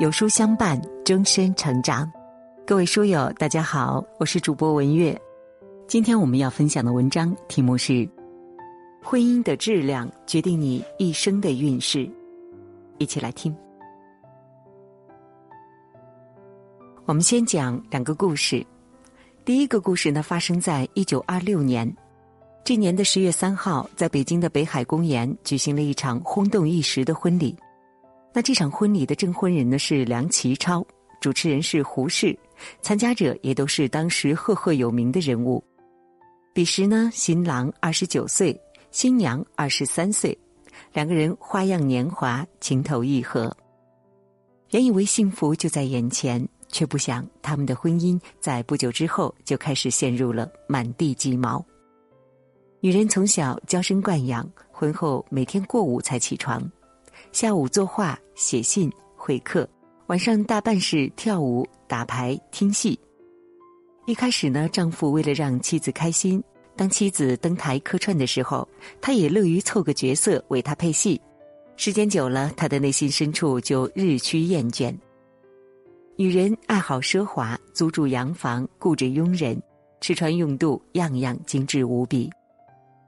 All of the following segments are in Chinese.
有书相伴，终身成长。各位书友，大家好，我是主播文月。今天我们要分享的文章题目是《婚姻的质量决定你一生的运势》，一起来听。我们先讲两个故事。第一个故事呢，发生在一九二六年，这年的十月三号，在北京的北海公园举行了一场轰动一时的婚礼。那这场婚礼的证婚人呢是梁启超，主持人是胡适，参加者也都是当时赫赫有名的人物。彼时呢，新郎二十九岁，新娘二十三岁，两个人花样年华，情投意合。原以为幸福就在眼前，却不想他们的婚姻在不久之后就开始陷入了满地鸡毛。女人从小娇生惯养，婚后每天过午才起床。下午作画、写信、会客，晚上大半是跳舞、打牌、听戏。一开始呢，丈夫为了让妻子开心，当妻子登台客串的时候，他也乐于凑个角色为她配戏。时间久了，他的内心深处就日趋厌倦。女人爱好奢华，租住洋房，雇着佣人，吃穿用度样样精致无比。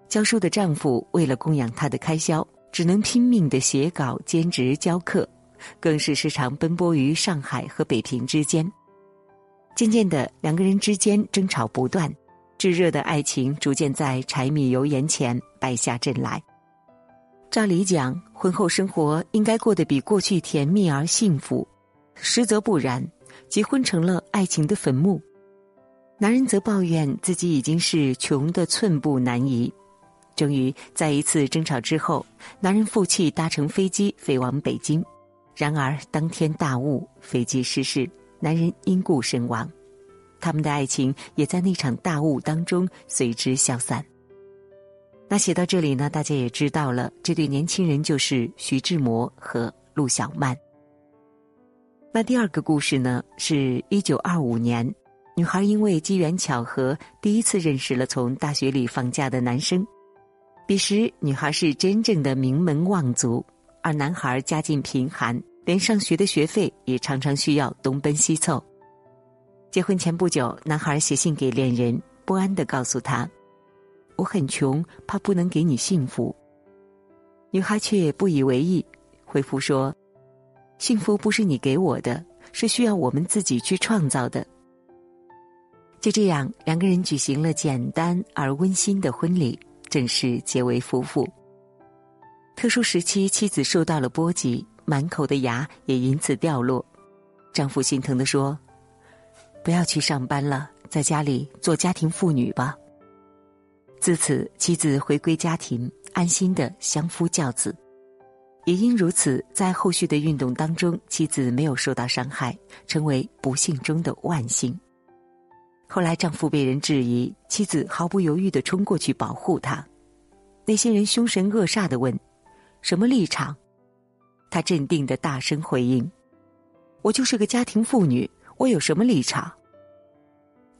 教书的丈夫为了供养她的开销。只能拼命的写稿、兼职教课，更是时常奔波于上海和北平之间。渐渐的，两个人之间争吵不断，炙热的爱情逐渐在柴米油盐前败下阵来。照理讲，婚后生活应该过得比过去甜蜜而幸福，实则不然，结婚成了爱情的坟墓。男人则抱怨自己已经是穷的寸步难移。终于在一次争吵之后，男人负气搭乘飞机飞往北京，然而当天大雾，飞机失事，男人因故身亡，他们的爱情也在那场大雾当中随之消散。那写到这里呢，大家也知道了，这对年轻人就是徐志摩和陆小曼。那第二个故事呢，是一九二五年，女孩因为机缘巧合，第一次认识了从大学里放假的男生。彼时，女孩是真正的名门望族，而男孩家境贫寒，连上学的学费也常常需要东奔西凑。结婚前不久，男孩写信给恋人，不安的告诉他：“我很穷，怕不能给你幸福。”女孩却不以为意，回复说：“幸福不是你给我的，是需要我们自己去创造的。”就这样，两个人举行了简单而温馨的婚礼。正式结为夫妇。特殊时期，妻子受到了波及，满口的牙也因此掉落。丈夫心疼的说：“不要去上班了，在家里做家庭妇女吧。”自此，妻子回归家庭，安心的相夫教子。也因如此，在后续的运动当中，妻子没有受到伤害，成为不幸中的万幸。后来，丈夫被人质疑，妻子毫不犹豫的冲过去保护他。那些人凶神恶煞的问：“什么立场？”他镇定的大声回应：“我就是个家庭妇女，我有什么立场？”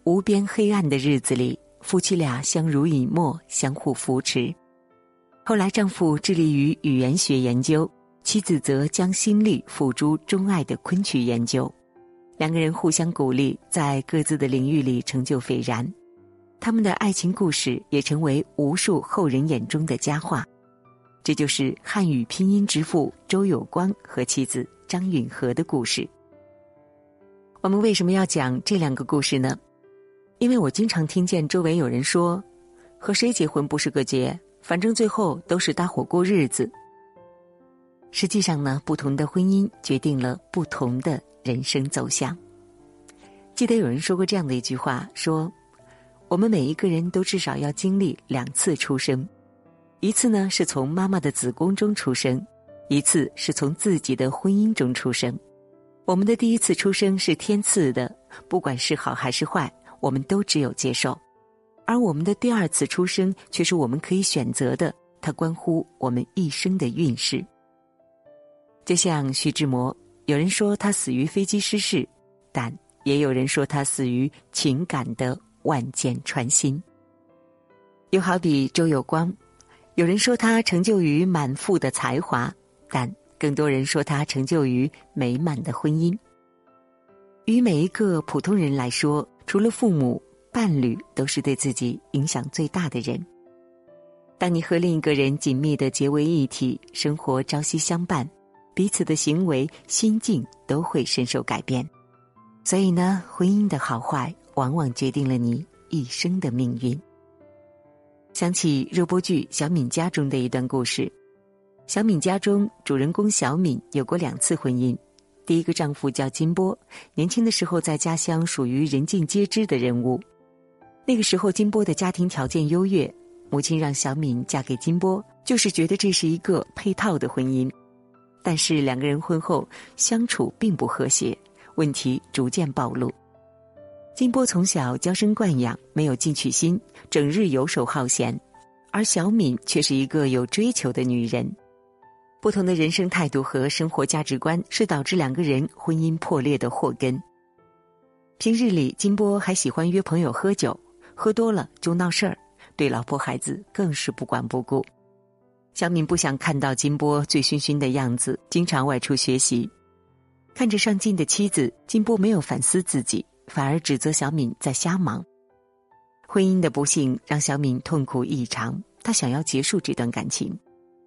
无边黑暗的日子里，夫妻俩相濡以沫，相互扶持。后来，丈夫致力于语言学研究，妻子则将心力付诸钟爱的昆曲研究。两个人互相鼓励，在各自的领域里成就斐然，他们的爱情故事也成为无数后人眼中的佳话。这就是汉语拼音之父周有光和妻子张允和的故事。我们为什么要讲这两个故事呢？因为我经常听见周围有人说：“和谁结婚不是个结，反正最后都是搭伙过日子。”实际上呢，不同的婚姻决定了不同的。人生走向。记得有人说过这样的一句话：说，我们每一个人都至少要经历两次出生，一次呢是从妈妈的子宫中出生，一次是从自己的婚姻中出生。我们的第一次出生是天赐的，不管是好还是坏，我们都只有接受；而我们的第二次出生却是我们可以选择的，它关乎我们一生的运势。就像徐志摩。有人说他死于飞机失事，但也有人说他死于情感的万箭穿心。又好比周有光，有人说他成就于满腹的才华，但更多人说他成就于美满的婚姻。于每一个普通人来说，除了父母，伴侣都是对自己影响最大的人。当你和另一个人紧密的结为一体，生活朝夕相伴，彼此的行为、心境都会深受改变。所以呢，婚姻的好坏往往决定了你一生的命运。想起热播剧《小敏家》中的一段故事，小敏家中主人公小敏有过两次婚姻，第一个丈夫叫金波，年轻的时候在家乡属于人尽皆知的人物。那个时候，金波的家庭条件优越。母亲让小敏嫁给金波，就是觉得这是一个配套的婚姻。但是两个人婚后相处并不和谐，问题逐渐暴露。金波从小娇生惯养，没有进取心，整日游手好闲；而小敏却是一个有追求的女人。不同的人生态度和生活价值观是导致两个人婚姻破裂的祸根。平日里，金波还喜欢约朋友喝酒，喝多了就闹事儿。对老婆孩子更是不管不顾，小敏不想看到金波醉醺醺的样子，经常外出学习。看着上进的妻子，金波没有反思自己，反而指责小敏在瞎忙。婚姻的不幸让小敏痛苦异常，她想要结束这段感情，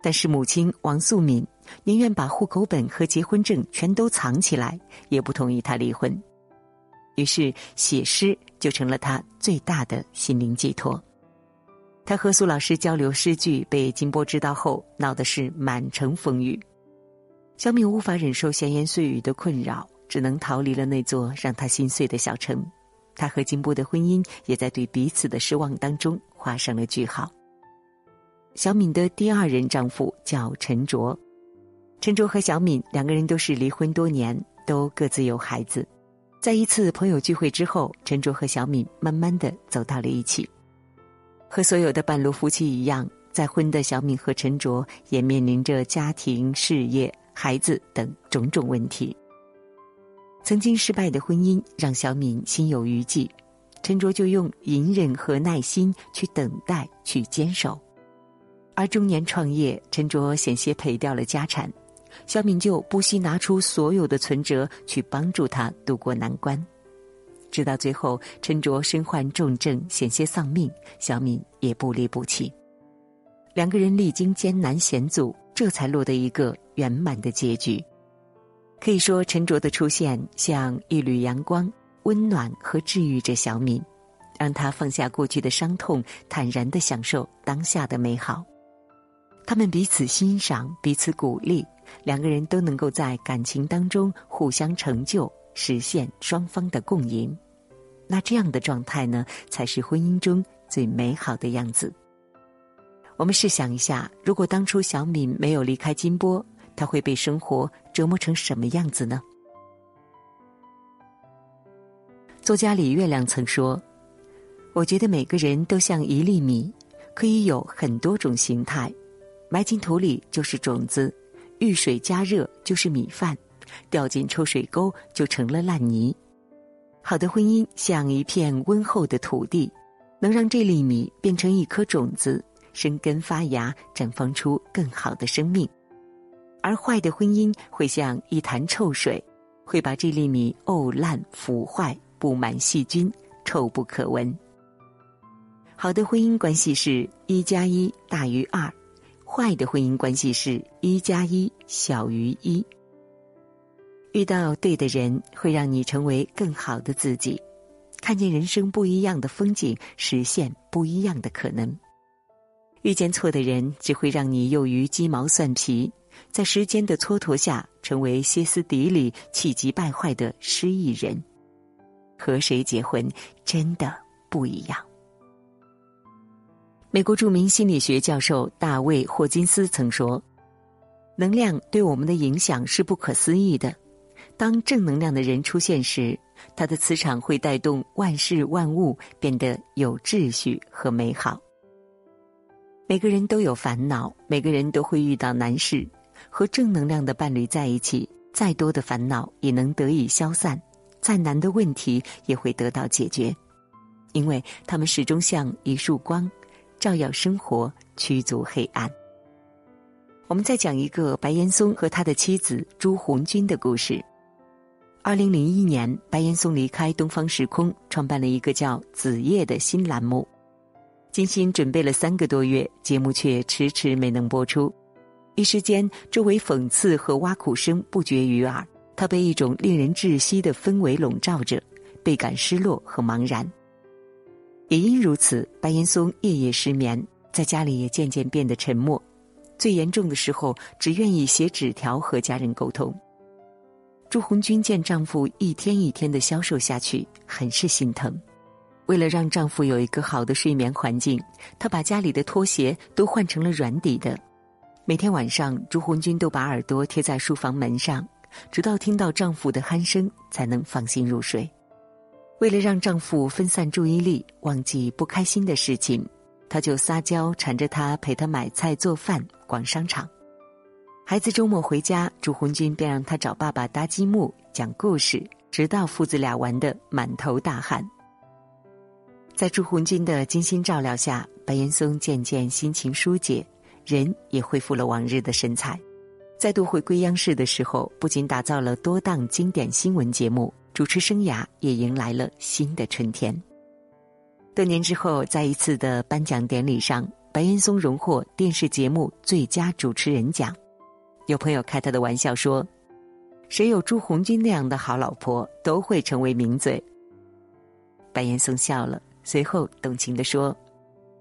但是母亲王素敏宁愿把户口本和结婚证全都藏起来，也不同意她离婚。于是写诗就成了她最大的心灵寄托。他和苏老师交流诗句，被金波知道后，闹的是满城风雨。小敏无法忍受闲言碎语的困扰，只能逃离了那座让他心碎的小城。他和金波的婚姻也在对彼此的失望当中画上了句号。小敏的第二任丈夫叫陈卓，陈卓和小敏两个人都是离婚多年，都各自有孩子。在一次朋友聚会之后，陈卓和小敏慢慢的走到了一起。和所有的半路夫妻一样，再婚的小敏和陈卓也面临着家庭、事业、孩子等种种问题。曾经失败的婚姻让小敏心有余悸，陈卓就用隐忍和耐心去等待、去坚守。而中年创业，陈卓险些赔掉了家产，小敏就不惜拿出所有的存折去帮助他渡过难关。直到最后，陈卓身患重症，险些丧命，小敏也不离不弃。两个人历经艰难险阻，这才落得一个圆满的结局。可以说，陈卓的出现像一缕阳光，温暖和治愈着小敏，让她放下过去的伤痛，坦然的享受当下的美好。他们彼此欣赏，彼此鼓励，两个人都能够在感情当中互相成就。实现双方的共赢，那这样的状态呢，才是婚姻中最美好的样子。我们试想一下，如果当初小敏没有离开金波，她会被生活折磨成什么样子呢？作家李月亮曾说：“我觉得每个人都像一粒米，可以有很多种形态，埋进土里就是种子，遇水加热就是米饭。”掉进臭水沟就成了烂泥。好的婚姻像一片温厚的土地，能让这粒米变成一颗种子，生根发芽，绽放出更好的生命。而坏的婚姻会像一潭臭水，会把这粒米沤烂、腐坏，布满细菌，臭不可闻。好的婚姻关系是一加一大于二，坏的婚姻关系是一加一小于一。遇到对的人，会让你成为更好的自己，看见人生不一样的风景，实现不一样的可能。遇见错的人，只会让你囿于鸡毛蒜皮，在时间的蹉跎下，成为歇斯底里、气急败坏的失意人。和谁结婚，真的不一样。美国著名心理学教授大卫·霍金斯曾说：“能量对我们的影响是不可思议的。”当正能量的人出现时，他的磁场会带动万事万物变得有秩序和美好。每个人都有烦恼，每个人都会遇到难事。和正能量的伴侣在一起，再多的烦恼也能得以消散，再难的问题也会得到解决，因为他们始终像一束光，照耀生活，驱逐黑暗。我们再讲一个白岩松和他的妻子朱红军的故事。二零零一年，白岩松离开东方时空，创办了一个叫“子夜”的新栏目。精心准备了三个多月，节目却迟迟没能播出。一时间，周围讽刺和挖苦声不绝于耳。他被一种令人窒息的氛围笼罩着，倍感失落和茫然。也因如此，白岩松夜夜失眠，在家里也渐渐变得沉默。最严重的时候，只愿意写纸条和家人沟通。朱红军见丈夫一天一天的消瘦下去，很是心疼。为了让丈夫有一个好的睡眠环境，她把家里的拖鞋都换成了软底的。每天晚上，朱红军都把耳朵贴在书房门上。直到听到丈夫的鼾声，才能放心入睡。为了让丈夫分散注意力，忘记不开心的事情，她就撒娇缠着他陪她买菜、做饭、逛商场。孩子周末回家，朱红军便让他找爸爸搭积木、讲故事，直到父子俩玩得满头大汗。在朱红军的精心照料下，白岩松渐渐心情疏解，人也恢复了往日的神采。再度回归央视的时候，不仅打造了多档经典新闻节目，主持生涯也迎来了新的春天。多年之后，在一次的颁奖典礼上，白岩松荣获电视节目最佳主持人奖。有朋友开他的玩笑说：“谁有朱红军那样的好老婆，都会成为名嘴。”白岩松笑了，随后动情地说：“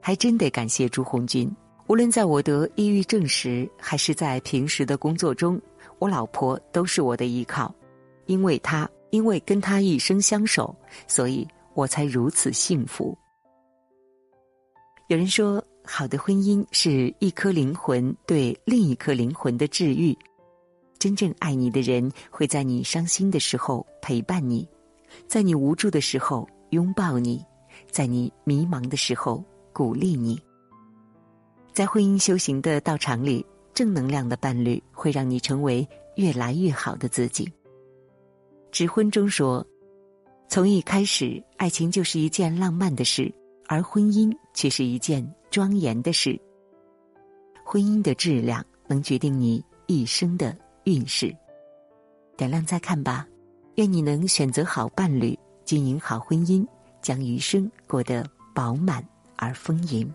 还真得感谢朱红军。”无论在我得抑郁症时，还是在平时的工作中，我老婆都是我的依靠，因为她，因为跟她一生相守，所以我才如此幸福。有人说，好的婚姻是一颗灵魂对另一颗灵魂的治愈，真正爱你的人会在你伤心的时候陪伴你，在你无助的时候拥抱你，在你迷茫的时候鼓励你。在婚姻修行的道场里，正能量的伴侣会让你成为越来越好的自己。指婚中说，从一开始，爱情就是一件浪漫的事，而婚姻却是一件庄严的事。婚姻的质量能决定你一生的运势。点亮再看吧，愿你能选择好伴侣，经营好婚姻，将余生过得饱满而丰盈。